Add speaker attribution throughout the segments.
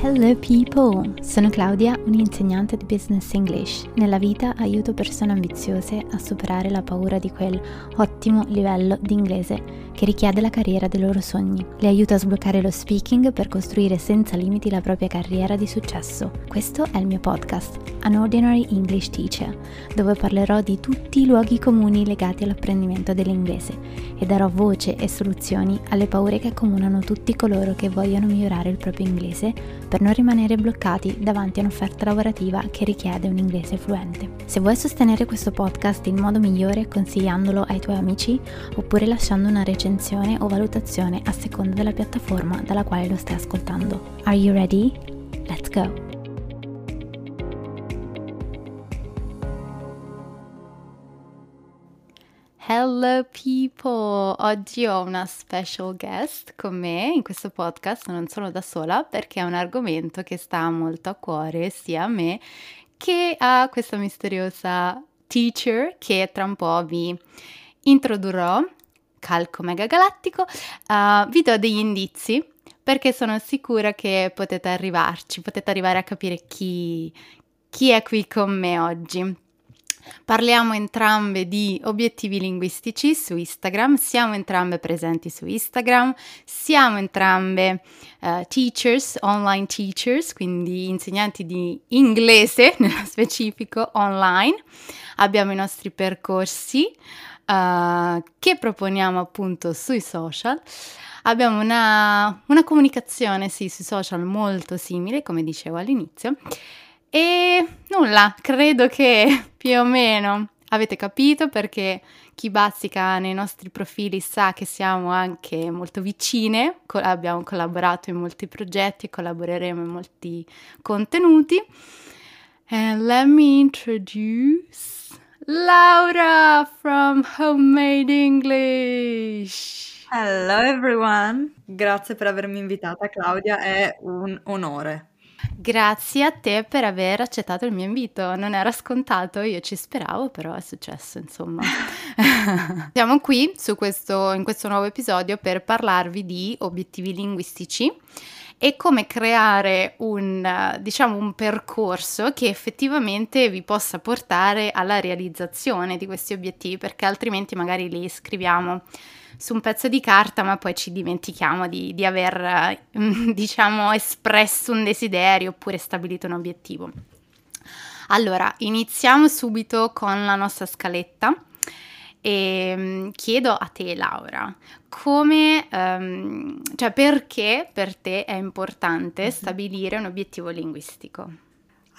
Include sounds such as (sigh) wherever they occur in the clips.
Speaker 1: Hello people! Sono Claudia, un'insegnante di Business English. Nella vita aiuto persone ambiziose a superare la paura di quel ottimo livello di inglese che richiede la carriera dei loro sogni. Le aiuto a sbloccare lo speaking per costruire senza limiti la propria carriera di successo. Questo è il mio podcast, An Ordinary English Teacher, dove parlerò di tutti i luoghi comuni legati all'apprendimento dell'inglese e darò voce e soluzioni alle paure che accomunano tutti coloro che vogliono migliorare il proprio inglese per non rimanere bloccati davanti a un'offerta lavorativa che richiede un inglese fluente. Se vuoi sostenere questo podcast in modo migliore consigliandolo ai tuoi amici oppure lasciando una recensione o valutazione a seconda della piattaforma dalla quale lo stai ascoltando. Are you ready? Let's go! Hello people! Oggi ho una special guest con me in questo podcast, non sono da sola perché è un argomento che sta molto a cuore sia a me che a questa misteriosa teacher che tra un po' vi introdurrò calco megagalattico, uh, vi do degli indizi perché sono sicura che potete arrivarci, potete arrivare a capire chi, chi è qui con me oggi. Parliamo entrambe di obiettivi linguistici su Instagram, siamo entrambe presenti su Instagram, siamo entrambe uh, teachers, online teachers, quindi insegnanti di inglese (laughs) nello specifico online. Abbiamo i nostri percorsi uh, che proponiamo appunto sui social. Abbiamo una, una comunicazione sì, sui social molto simile, come dicevo all'inizio. E nulla, credo che più o meno avete capito perché chi bazzica nei nostri profili sa che siamo anche molto vicine, co- abbiamo collaborato in molti progetti e collaboreremo in molti contenuti. And let me introduce Laura from Homemade English.
Speaker 2: Hello everyone, grazie per avermi invitata Claudia, è un onore.
Speaker 1: Grazie a te per aver accettato il mio invito, non era scontato, io ci speravo, però è successo, insomma. (laughs) Siamo qui questo, in questo nuovo episodio per parlarvi di obiettivi linguistici e come creare un, diciamo, un percorso che effettivamente vi possa portare alla realizzazione di questi obiettivi, perché altrimenti magari li scriviamo su un pezzo di carta, ma poi ci dimentichiamo di, di aver, (laughs) diciamo, espresso un desiderio oppure stabilito un obiettivo. Allora, iniziamo subito con la nostra scaletta. E mm, chiedo a te, Laura, come, um, cioè perché per te è importante mm-hmm. stabilire un obiettivo linguistico?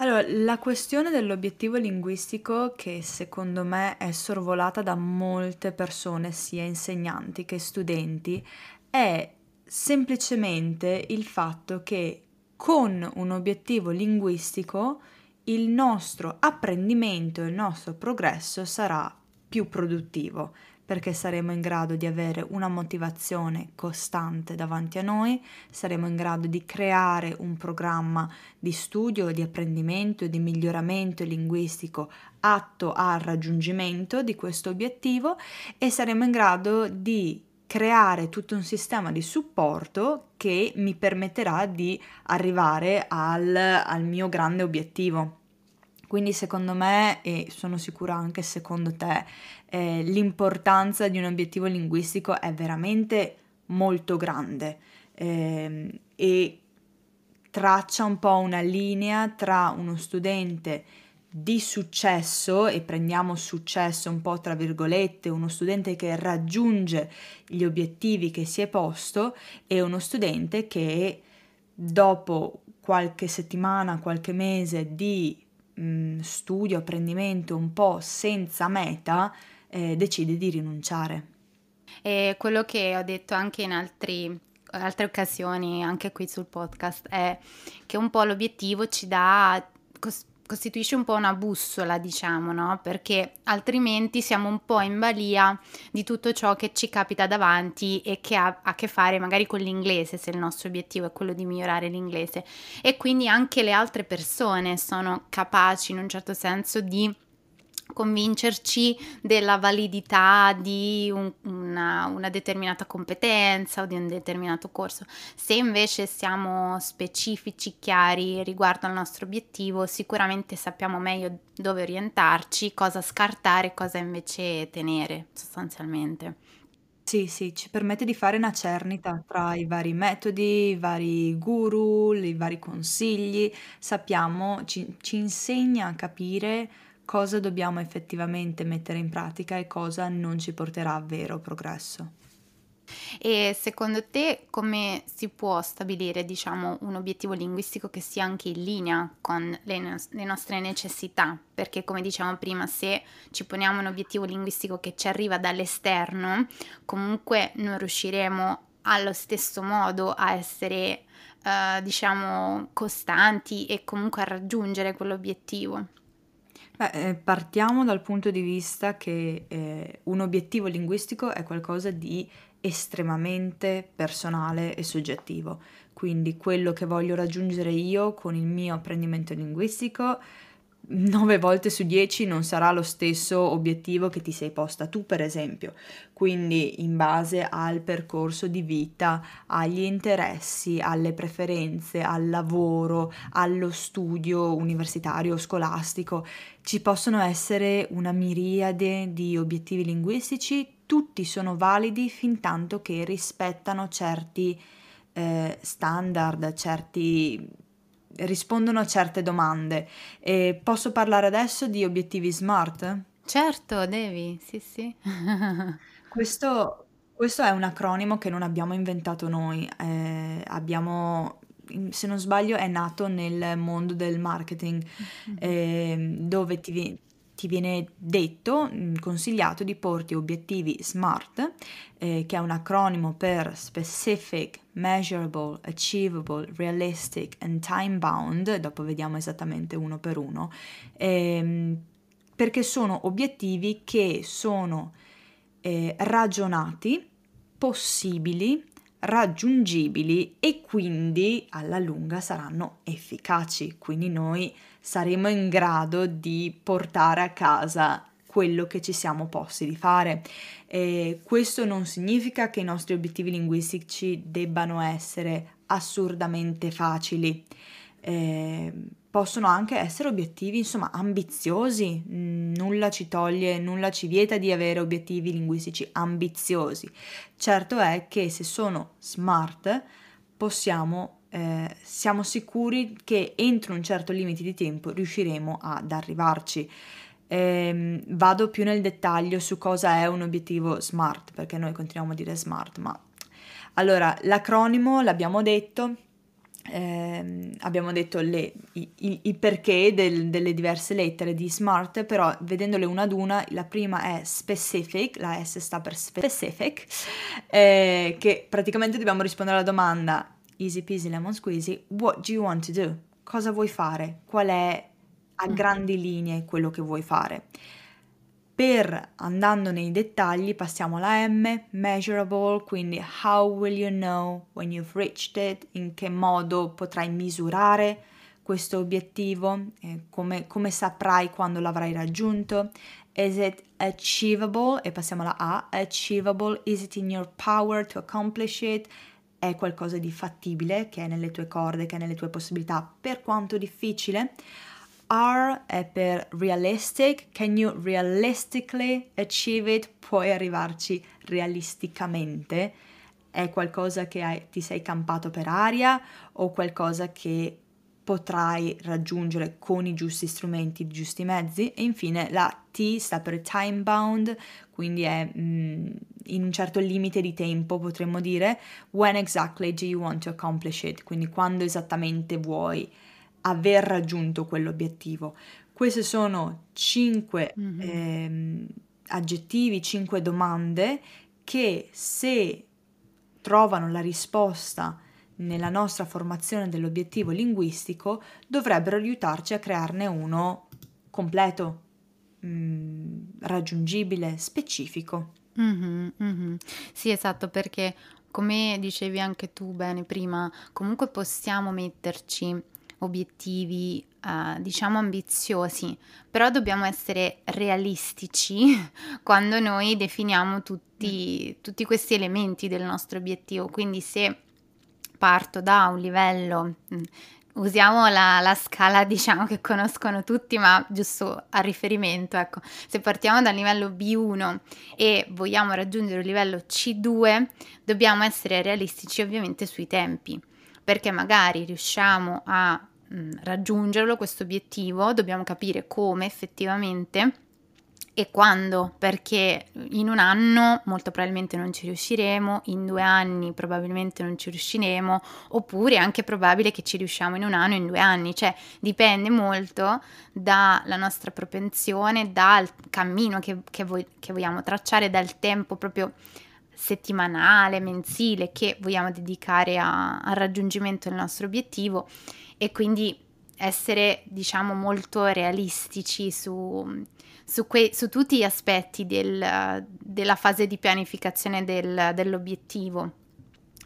Speaker 2: Allora, la questione dell'obiettivo linguistico che secondo me è sorvolata da molte persone, sia insegnanti che studenti, è semplicemente il fatto che con un obiettivo linguistico il nostro apprendimento, il nostro progresso sarà più produttivo perché saremo in grado di avere una motivazione costante davanti a noi, saremo in grado di creare un programma di studio, di apprendimento di miglioramento linguistico atto al raggiungimento di questo obiettivo e saremo in grado di creare tutto un sistema di supporto che mi permetterà di arrivare al, al mio grande obiettivo. Quindi secondo me, e sono sicura anche secondo te, eh, l'importanza di un obiettivo linguistico è veramente molto grande. Eh, e traccia un po' una linea tra uno studente di successo, e prendiamo successo un po' tra virgolette, uno studente che raggiunge gli obiettivi che si è posto e uno studente che dopo qualche settimana, qualche mese di mh, mm, studio, apprendimento un po' senza meta, eh, decide di rinunciare.
Speaker 1: E quello che ho detto anche in altri, altre occasioni, anche qui sul podcast, è che un po' l'obiettivo ci dà costituisce un po' una bussola, diciamo, no? Perché altrimenti siamo un po' in balia di tutto ciò che ci capita davanti e che ha a che fare magari con l'inglese, se il nostro obiettivo è quello di migliorare l'inglese. E quindi anche le altre persone sono capaci in un certo senso di convincerci della validità di un, una, una, determinata competenza o di un determinato corso. Se invece siamo specifici, chiari riguardo al nostro obiettivo, sicuramente sappiamo meglio dove orientarci, cosa scartare, cosa invece tenere sostanzialmente.
Speaker 2: Sì, sì, ci permette di fare una cernita tra i vari metodi, i vari guru, i vari consigli. Sappiamo, ci, ci insegna a capire cosa dobbiamo effettivamente mettere in pratica e cosa non ci porterà a vero progresso.
Speaker 1: E secondo te come si può stabilire, diciamo, un obiettivo linguistico che sia anche in linea con le, no- le, nostre necessità? Perché come diciamo prima, se ci poniamo un obiettivo linguistico che ci arriva dall'esterno, comunque non riusciremo allo stesso modo a essere, uh, diciamo, costanti e comunque a raggiungere quell'obiettivo.
Speaker 2: Beh, eh, partiamo dal punto di vista che eh, un obiettivo linguistico è qualcosa di estremamente personale e soggettivo. Quindi quello che voglio raggiungere io con il mio apprendimento linguistico 9 volte su 10 non sarà lo stesso obiettivo che ti sei posta tu, per esempio. Quindi in base al percorso di vita, agli interessi, alle preferenze, al lavoro, allo studio universitario, scolastico, ci possono essere una miriade di obiettivi linguistici, tutti sono validi fin tanto che rispettano certi eh, standard, certi rispondono a certe domande. E posso parlare adesso di obiettivi SMART?
Speaker 1: Certo, devi, sì, sì. (laughs)
Speaker 2: questo, questo, è un acronimo che non abbiamo inventato noi, eh, abbiamo, se non sbaglio, è nato nel mondo del marketing, mm-hmm. eh, dove ti, ti viene detto, mm, consigliato di porti obiettivi SMART, eh, che è un acronimo per Specific, Measurable, Achievable, Realistic and Time Bound, dopo vediamo esattamente uno per uno, ehm, perché sono obiettivi che sono eh, ragionati, possibili, raggiungibili e quindi alla lunga saranno efficaci. Quindi noi saremo in grado di portare a casa quello che ci siamo posti di fare. E questo non significa che i nostri obiettivi linguistici debbano essere assurdamente facili. Eh, possono anche essere obiettivi, insomma, ambiziosi. Nulla ci toglie, nulla ci vieta di avere obiettivi linguistici ambiziosi. Certo è che se sono smart possiamo eh, siamo sicuri che entro un certo limite di tempo riusciremo ad arrivarci. Eh, vado più nel dettaglio su cosa è un obiettivo SMART, perché noi continuiamo a dire SMART, ma allora l'acronimo l'abbiamo detto, eh, abbiamo detto le, i, i, perché del, delle diverse lettere di SMART, però vedendole una ad una, la prima è specific, la S sta per specific, eh, che praticamente dobbiamo rispondere alla domanda easy peasy lemon squeezy, what do you want to do? Cosa vuoi fare? Qual è a mm. grandi linee quello che vuoi fare? Per andando nei dettagli passiamo alla M, measurable, quindi how will you know when you've reached it, in che modo potrai misurare questo obiettivo, come, come saprai quando l'avrai raggiunto, is it achievable, e passiamo alla A, achievable, is it in your power to accomplish it, è qualcosa di fattibile, che è nelle tue corde, che è nelle tue possibilità, per quanto difficile. R è per realistic, can you realistically achieve it? Puoi arrivarci realisticamente? È qualcosa che hai, ti sei campato per aria o qualcosa che potrai raggiungere con i giusti strumenti, i giusti mezzi? E infine la T sta per time bound, quindi è mm, in un certo limite di tempo, potremmo dire, when exactly do you want to accomplish it, quindi quando esattamente vuoi aver raggiunto quell'obiettivo. Queste sono cinque mm-hmm. ehm, aggettivi, cinque domande che se trovano la risposta nella nostra formazione dell'obiettivo linguistico dovrebbero aiutarci a crearne uno completo, mh, mm, raggiungibile, specifico.
Speaker 1: Mm-hmm, mm-hmm. Sì, esatto, perché come dicevi anche tu bene prima, comunque possiamo metterci obiettivi uh, diciamo ambiziosi, però dobbiamo essere realistici (laughs) quando noi definiamo tutti, tutti questi elementi del nostro obiettivo. Quindi se parto da un livello mm, usiamo la, la, scala (laughs) diciamo che conoscono tutti ma giusto a riferimento ecco se partiamo dal livello B1 e vogliamo raggiungere il livello C2 dobbiamo essere realistici ovviamente sui tempi perché magari riusciamo a mm, raggiungerlo questo obiettivo dobbiamo capire come effettivamente e quando, perché in un anno molto probabilmente non ci riusciremo, in due anni probabilmente non ci riusciremo, oppure è anche probabile che ci riusciamo in un anno, in due anni, cioè dipende molto dalla nostra propensione, dal cammino che, che, voi, che vogliamo tracciare, dal tempo proprio settimanale, mensile che vogliamo dedicare a, al raggiungimento del nostro obiettivo e quindi essere diciamo molto realistici su su, que- su tutti gli aspetti del, della fase di pianificazione del, dell'obiettivo.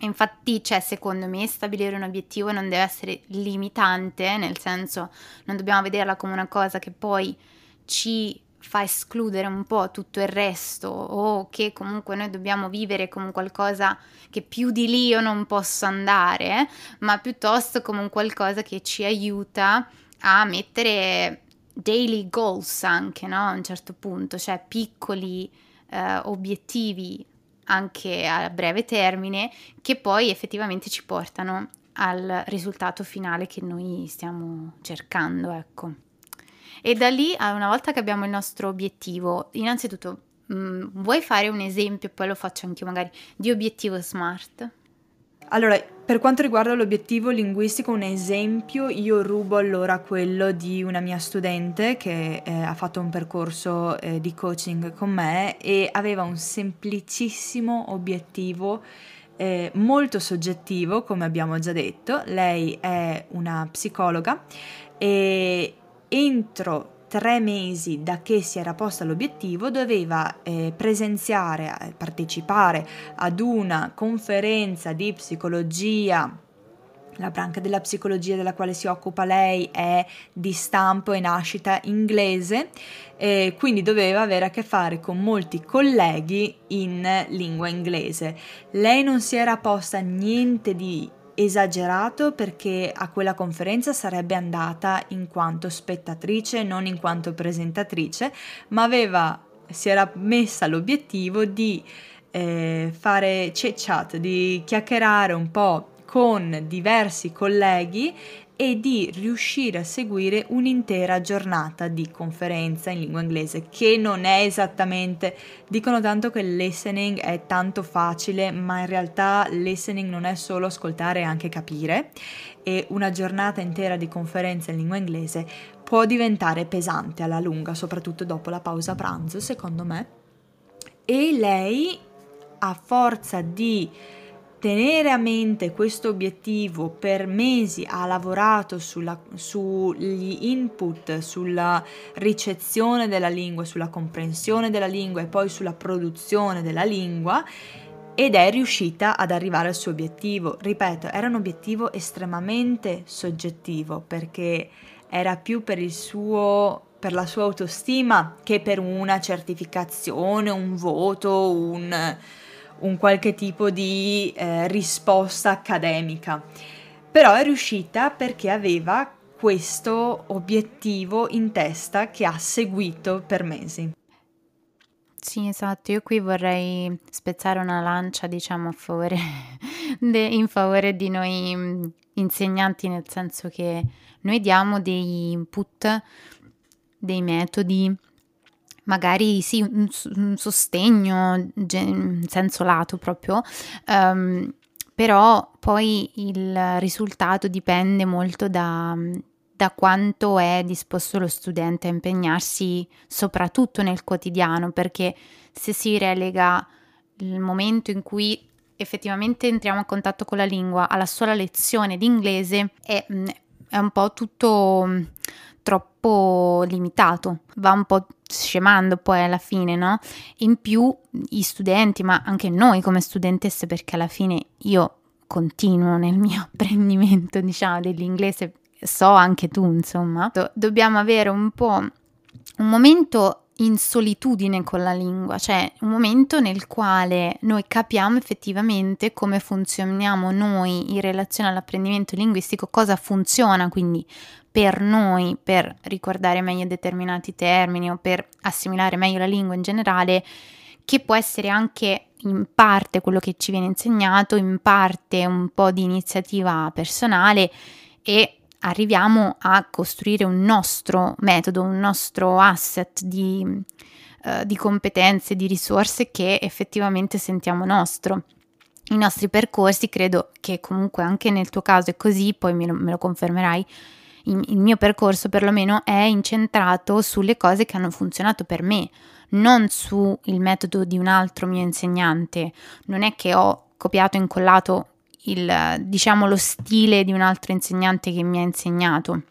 Speaker 1: Infatti, cioè, secondo me, stabilire un obiettivo non deve essere limitante, nel senso non dobbiamo vederla come una cosa che poi ci fa escludere un po' tutto il resto o che comunque noi dobbiamo vivere come qualcosa che più di lì io non posso andare, ma piuttosto come un qualcosa che ci aiuta a mettere daily goals anche, no? A un certo punto, cioè piccoli eh, obiettivi anche a breve termine che poi effettivamente ci portano al risultato finale che noi stiamo cercando, ecco. E da lì, una volta che abbiamo il nostro obiettivo, innanzitutto mh, mm, vuoi fare un esempio, poi lo faccio anche magari, di obiettivo smart?
Speaker 2: Allora, per quanto riguarda l'obiettivo linguistico, un esempio, io rubo allora quello di una mia studente che eh, ha fatto un percorso eh, di coaching con me e aveva un semplicissimo obiettivo eh, molto soggettivo, come abbiamo già detto. Lei è una psicologa e entro tre mesi da che si era posta l'obiettivo doveva eh, presenziare, eh, partecipare ad una conferenza di psicologia la branca della psicologia della quale si occupa lei è di stampo e nascita inglese, e quindi doveva avere a che fare con molti colleghi in lingua inglese. Lei non si era posta niente di esagerato perché a quella conferenza sarebbe andata in quanto spettatrice, non in quanto presentatrice, ma aveva, si era messa l'obiettivo di eh, fare chit chat, di chiacchierare un po' con diversi colleghi e di riuscire a seguire un'intera giornata di conferenza in lingua inglese, che non è esattamente, dicono tanto che il listening è tanto facile, ma in realtà listening non è solo ascoltare, è anche capire e una giornata intera di conferenza in lingua inglese può diventare pesante alla lunga, soprattutto dopo la pausa pranzo, secondo me. E lei a forza di tenere a mente questo obiettivo per mesi ha lavorato sulla, sugli input, sulla ricezione della lingua, sulla comprensione della lingua e poi sulla produzione della lingua ed è riuscita ad arrivare al suo obiettivo. Ripeto, era un obiettivo estremamente soggettivo perché era più per il suo per la sua autostima che per una certificazione, un voto, un un qualche tipo di eh, risposta accademica, però è riuscita perché aveva questo obiettivo in testa che ha seguito per mesi.
Speaker 1: Sì, esatto, io qui vorrei spezzare una lancia, diciamo, a favore (laughs) de, in favore di noi mm, insegnanti, nel senso che noi diamo dei input, dei metodi, magari sì, un, un sostegno in senso lato proprio, um, però poi il risultato dipende molto da, da quanto è disposto lo studente a impegnarsi soprattutto nel quotidiano, perché se si relega il momento in cui effettivamente entriamo a contatto con la lingua alla sola lezione di inglese è, è un po' tutto troppo limitato, va un po' scemando poi alla fine, no? In più gli studenti, ma anche noi come studentesse, perché alla fine io continuo nel mio (laughs) apprendimento, diciamo, dell'inglese so anche tu, insomma, do- dobbiamo avere un po' un momento in solitudine con la lingua, cioè un momento nel quale noi capiamo effettivamente come funzioniamo noi in relazione all'apprendimento linguistico, cosa funziona quindi per noi per ricordare meglio determinati termini o per assimilare meglio la lingua in generale, che può essere anche in parte quello che ci viene insegnato, in parte un po' di iniziativa personale e arriviamo a costruire un nostro metodo, un nostro asset di, uh, di competenze, di risorse che effettivamente sentiamo nostro. I nostri percorsi, credo che comunque anche nel tuo caso è così, poi me lo, me lo confermerai, il mio percorso perlomeno è incentrato sulle cose che hanno funzionato per me, non sul metodo di un altro mio insegnante. Non è che ho copiato e incollato il, diciamo, lo stile di un altro insegnante che mi ha insegnato.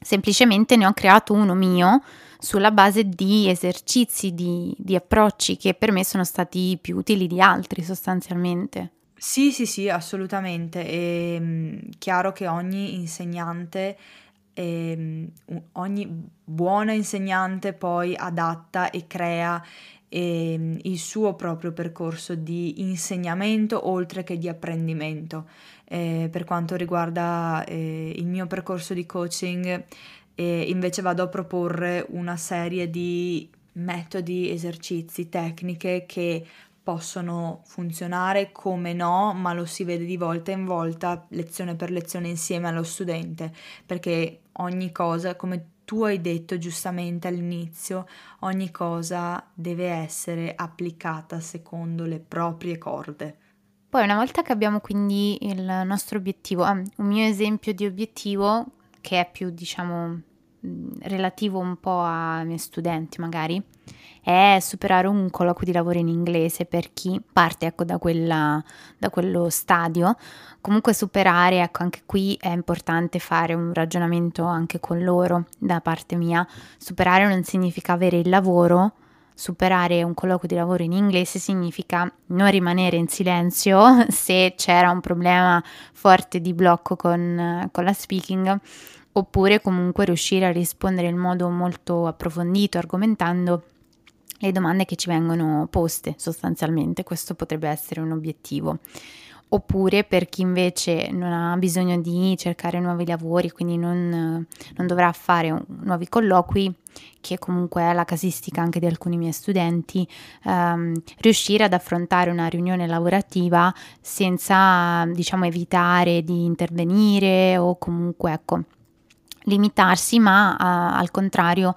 Speaker 1: Semplicemente ne ho creato uno mio sulla base di esercizi, di, di approcci che per me sono stati più utili di altri sostanzialmente.
Speaker 2: Sì, sì, sì, assolutamente. È mm, chiaro che ogni insegnante, ehm, ogni buona insegnante poi adatta e crea ehm, il suo proprio percorso di insegnamento oltre che di apprendimento. Eh, per quanto riguarda eh, il mio percorso di coaching, eh, invece vado a proporre una serie di metodi, esercizi, tecniche che possono funzionare come no, ma lo si vede di volta in volta, lezione per lezione insieme allo studente, perché ogni cosa, come tu hai detto giustamente all'inizio, ogni cosa deve essere applicata secondo le proprie corde.
Speaker 1: Poi una volta che abbiamo quindi il nostro obiettivo, ah, un mio esempio di obiettivo che è più diciamo relativo un po' ai miei studenti magari, è superare un colloquio di lavoro in inglese per chi parte ecco, da, quella, da quello stadio. Comunque superare, ecco anche qui è importante fare un ragionamento anche con loro da parte mia. Superare non significa avere il lavoro, superare un colloquio di lavoro in inglese significa non rimanere in silenzio (laughs) se c'era un problema forte di blocco con, con la speaking oppure comunque riuscire a rispondere in modo molto approfondito, argomentando le domande che ci vengono poste sostanzialmente. Questo potrebbe essere un obiettivo. Oppure per chi invece non ha bisogno di cercare nuovi lavori, quindi non, non dovrà fare un, nuovi colloqui, che comunque è la casistica anche di alcuni miei studenti, ehm, riuscire ad affrontare una riunione lavorativa senza, diciamo, evitare di intervenire o comunque, ecco, limitarsi, ma uh, al contrario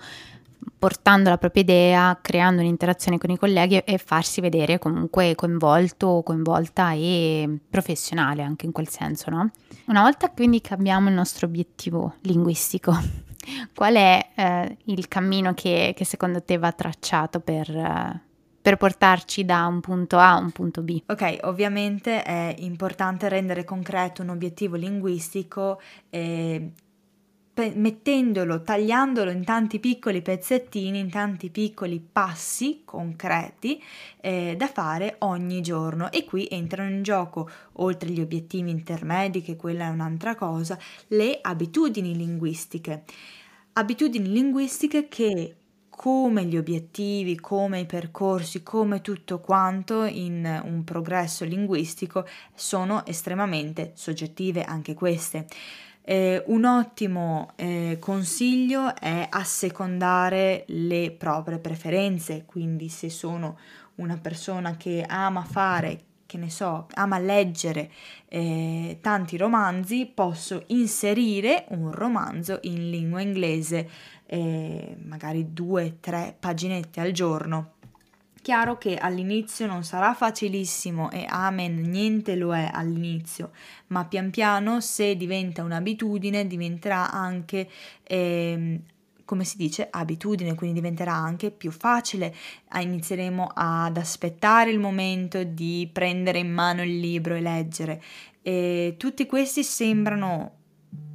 Speaker 1: portando la propria idea, creando un'interazione con i colleghi e farsi vedere comunque coinvolto, coinvolta e professionale anche in quel senso, no? Una volta quindi che abbiamo il nostro obiettivo linguistico, (laughs) qual è eh, il cammino che, che, secondo te va tracciato per... Eh, per portarci da un punto A a un punto B.
Speaker 2: Ok, ovviamente è importante rendere concreto un obiettivo linguistico eh, mettendolo, tagliandolo in tanti piccoli pezzettini, in tanti piccoli passi concreti eh, da fare ogni giorno. E qui entrano in gioco, oltre agli obiettivi intermedi, che quella è un'altra cosa, le abitudini linguistiche. Abitudini linguistiche che come gli obiettivi, come i percorsi, come tutto quanto in un progresso linguistico sono estremamente soggettive anche queste. Eh, un ottimo eh, consiglio è assecondare le proprie preferenze, quindi se sono una persona che ama fare, che ne so, ama leggere eh, tanti romanzi, posso inserire un romanzo in lingua inglese, eh, magari due, tre paginette al giorno Chiaro che all'inizio non sarà facilissimo e amen, niente lo è all'inizio, ma pian piano se diventa un'abitudine diventerà anche, eh, come si dice, abitudine, quindi diventerà anche più facile. Inizieremo ad aspettare il momento di prendere in mano il libro e leggere. E tutti questi sembrano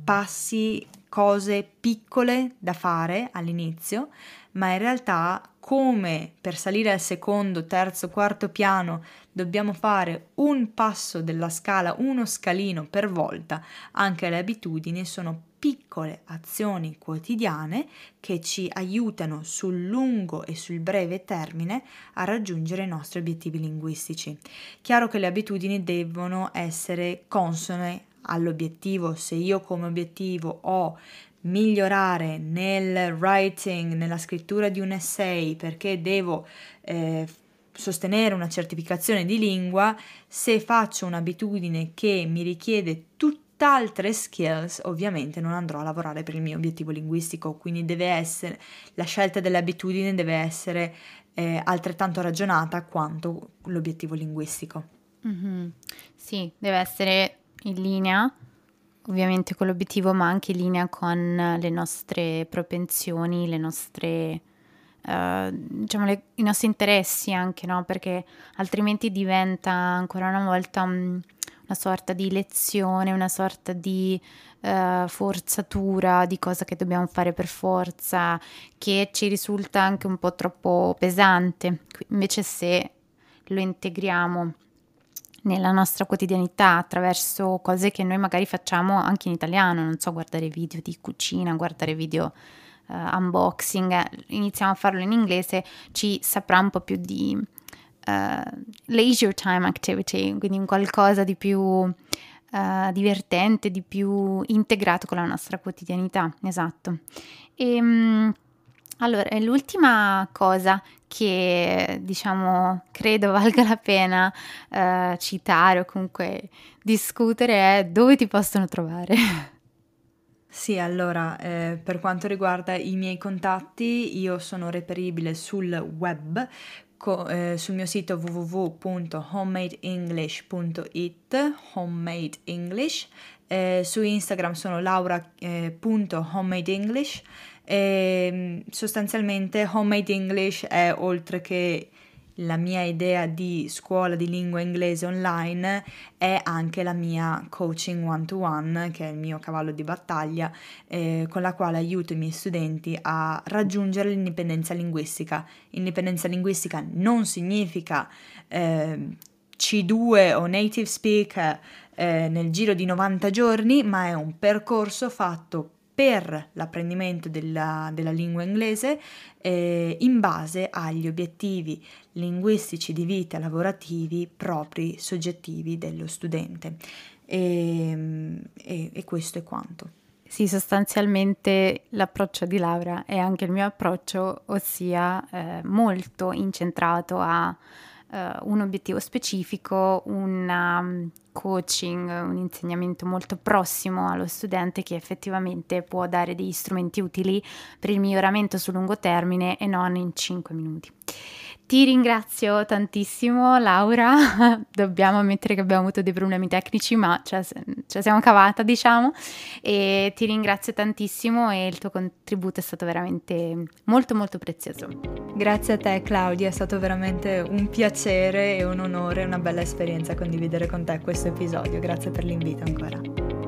Speaker 2: passi, cose piccole da fare all'inizio, ma in realtà come per salire al secondo, terzo, quarto piano dobbiamo fare un passo della scala, uno scalino per volta, anche le abitudini sono piccole azioni quotidiane che ci aiutano sul lungo e sul breve termine a raggiungere i nostri obiettivi linguistici. Chiaro che le abitudini devono essere consone all'obiettivo, se io come obiettivo ho migliorare nel writing, nella scrittura di un essay, perché devo eh, sostenere una certificazione di lingua, se faccio un'abitudine che mi richiede tutt'altre skills, ovviamente non andrò a lavorare per il mio obiettivo linguistico, quindi deve essere la scelta delle abitudini deve essere eh, altrettanto ragionata quanto l'obiettivo linguistico.
Speaker 1: Mm-hmm. Sì, deve essere in linea ovviamente con l'obiettivo, ma anche in linea con le nostre propensioni, le nostre, uh, diciamo, le, i nostri interessi anche, no? Perché altrimenti diventa ancora una volta um, una sorta di lezione, una sorta di uh, forzatura di cosa che dobbiamo fare per forza, che ci risulta anche un po' troppo pesante. Invece se lo integriamo nella nostra quotidianità attraverso cose che noi magari facciamo anche in italiano, non so, guardare video di cucina, guardare video uh, unboxing, iniziamo a farlo in inglese, ci saprà un po' più di uh, leisure time activity, quindi un qualcosa di più uh, divertente, di più integrato con la nostra quotidianità, esatto. E, um, allora, l'ultima cosa che diciamo credo (laughs) valga la pena eh, citare o comunque discutere è dove ti possono trovare. (laughs)
Speaker 2: Sì, allora, eh, per quanto riguarda i miei contatti, io sono reperibile sul web, co- eh, sul mio sito www.homemadeenglish.it, homemade English, eh, su Instagram sono laura.homemadeenglish e ehm, sostanzialmente Homemade English è oltre che la mia idea di scuola di lingua inglese online è anche la mia coaching one to one, che è il mio cavallo di battaglia, eh, con la quale aiuto i miei studenti a raggiungere l'indipendenza linguistica. Indipendenza linguistica non significa eh, C2 o native speaker eh, nel giro di 90 giorni, ma è un percorso fatto per l'apprendimento della, della lingua inglese eh, in base agli obiettivi linguistici di vita lavorativi propri, soggettivi dello studente. E, e, e questo è quanto.
Speaker 1: Sì, sostanzialmente l'approccio di Laura è anche il mio approccio, ossia eh, molto incentrato a uh, un obiettivo specifico, un um, coaching, un insegnamento molto prossimo allo studente che effettivamente può dare degli strumenti utili per il miglioramento sul lungo termine e non in 5 minuti. Ti ringrazio tantissimo Laura, (laughs) dobbiamo ammettere che abbiamo avuto dei problemi tecnici ma ce la siamo cavata diciamo e ti ringrazio tantissimo e il tuo contributo è stato veramente molto molto prezioso.
Speaker 2: Grazie a te Claudia, è stato veramente un piacere e un onore, una bella esperienza condividere con te questo episodio, grazie per l'invito ancora.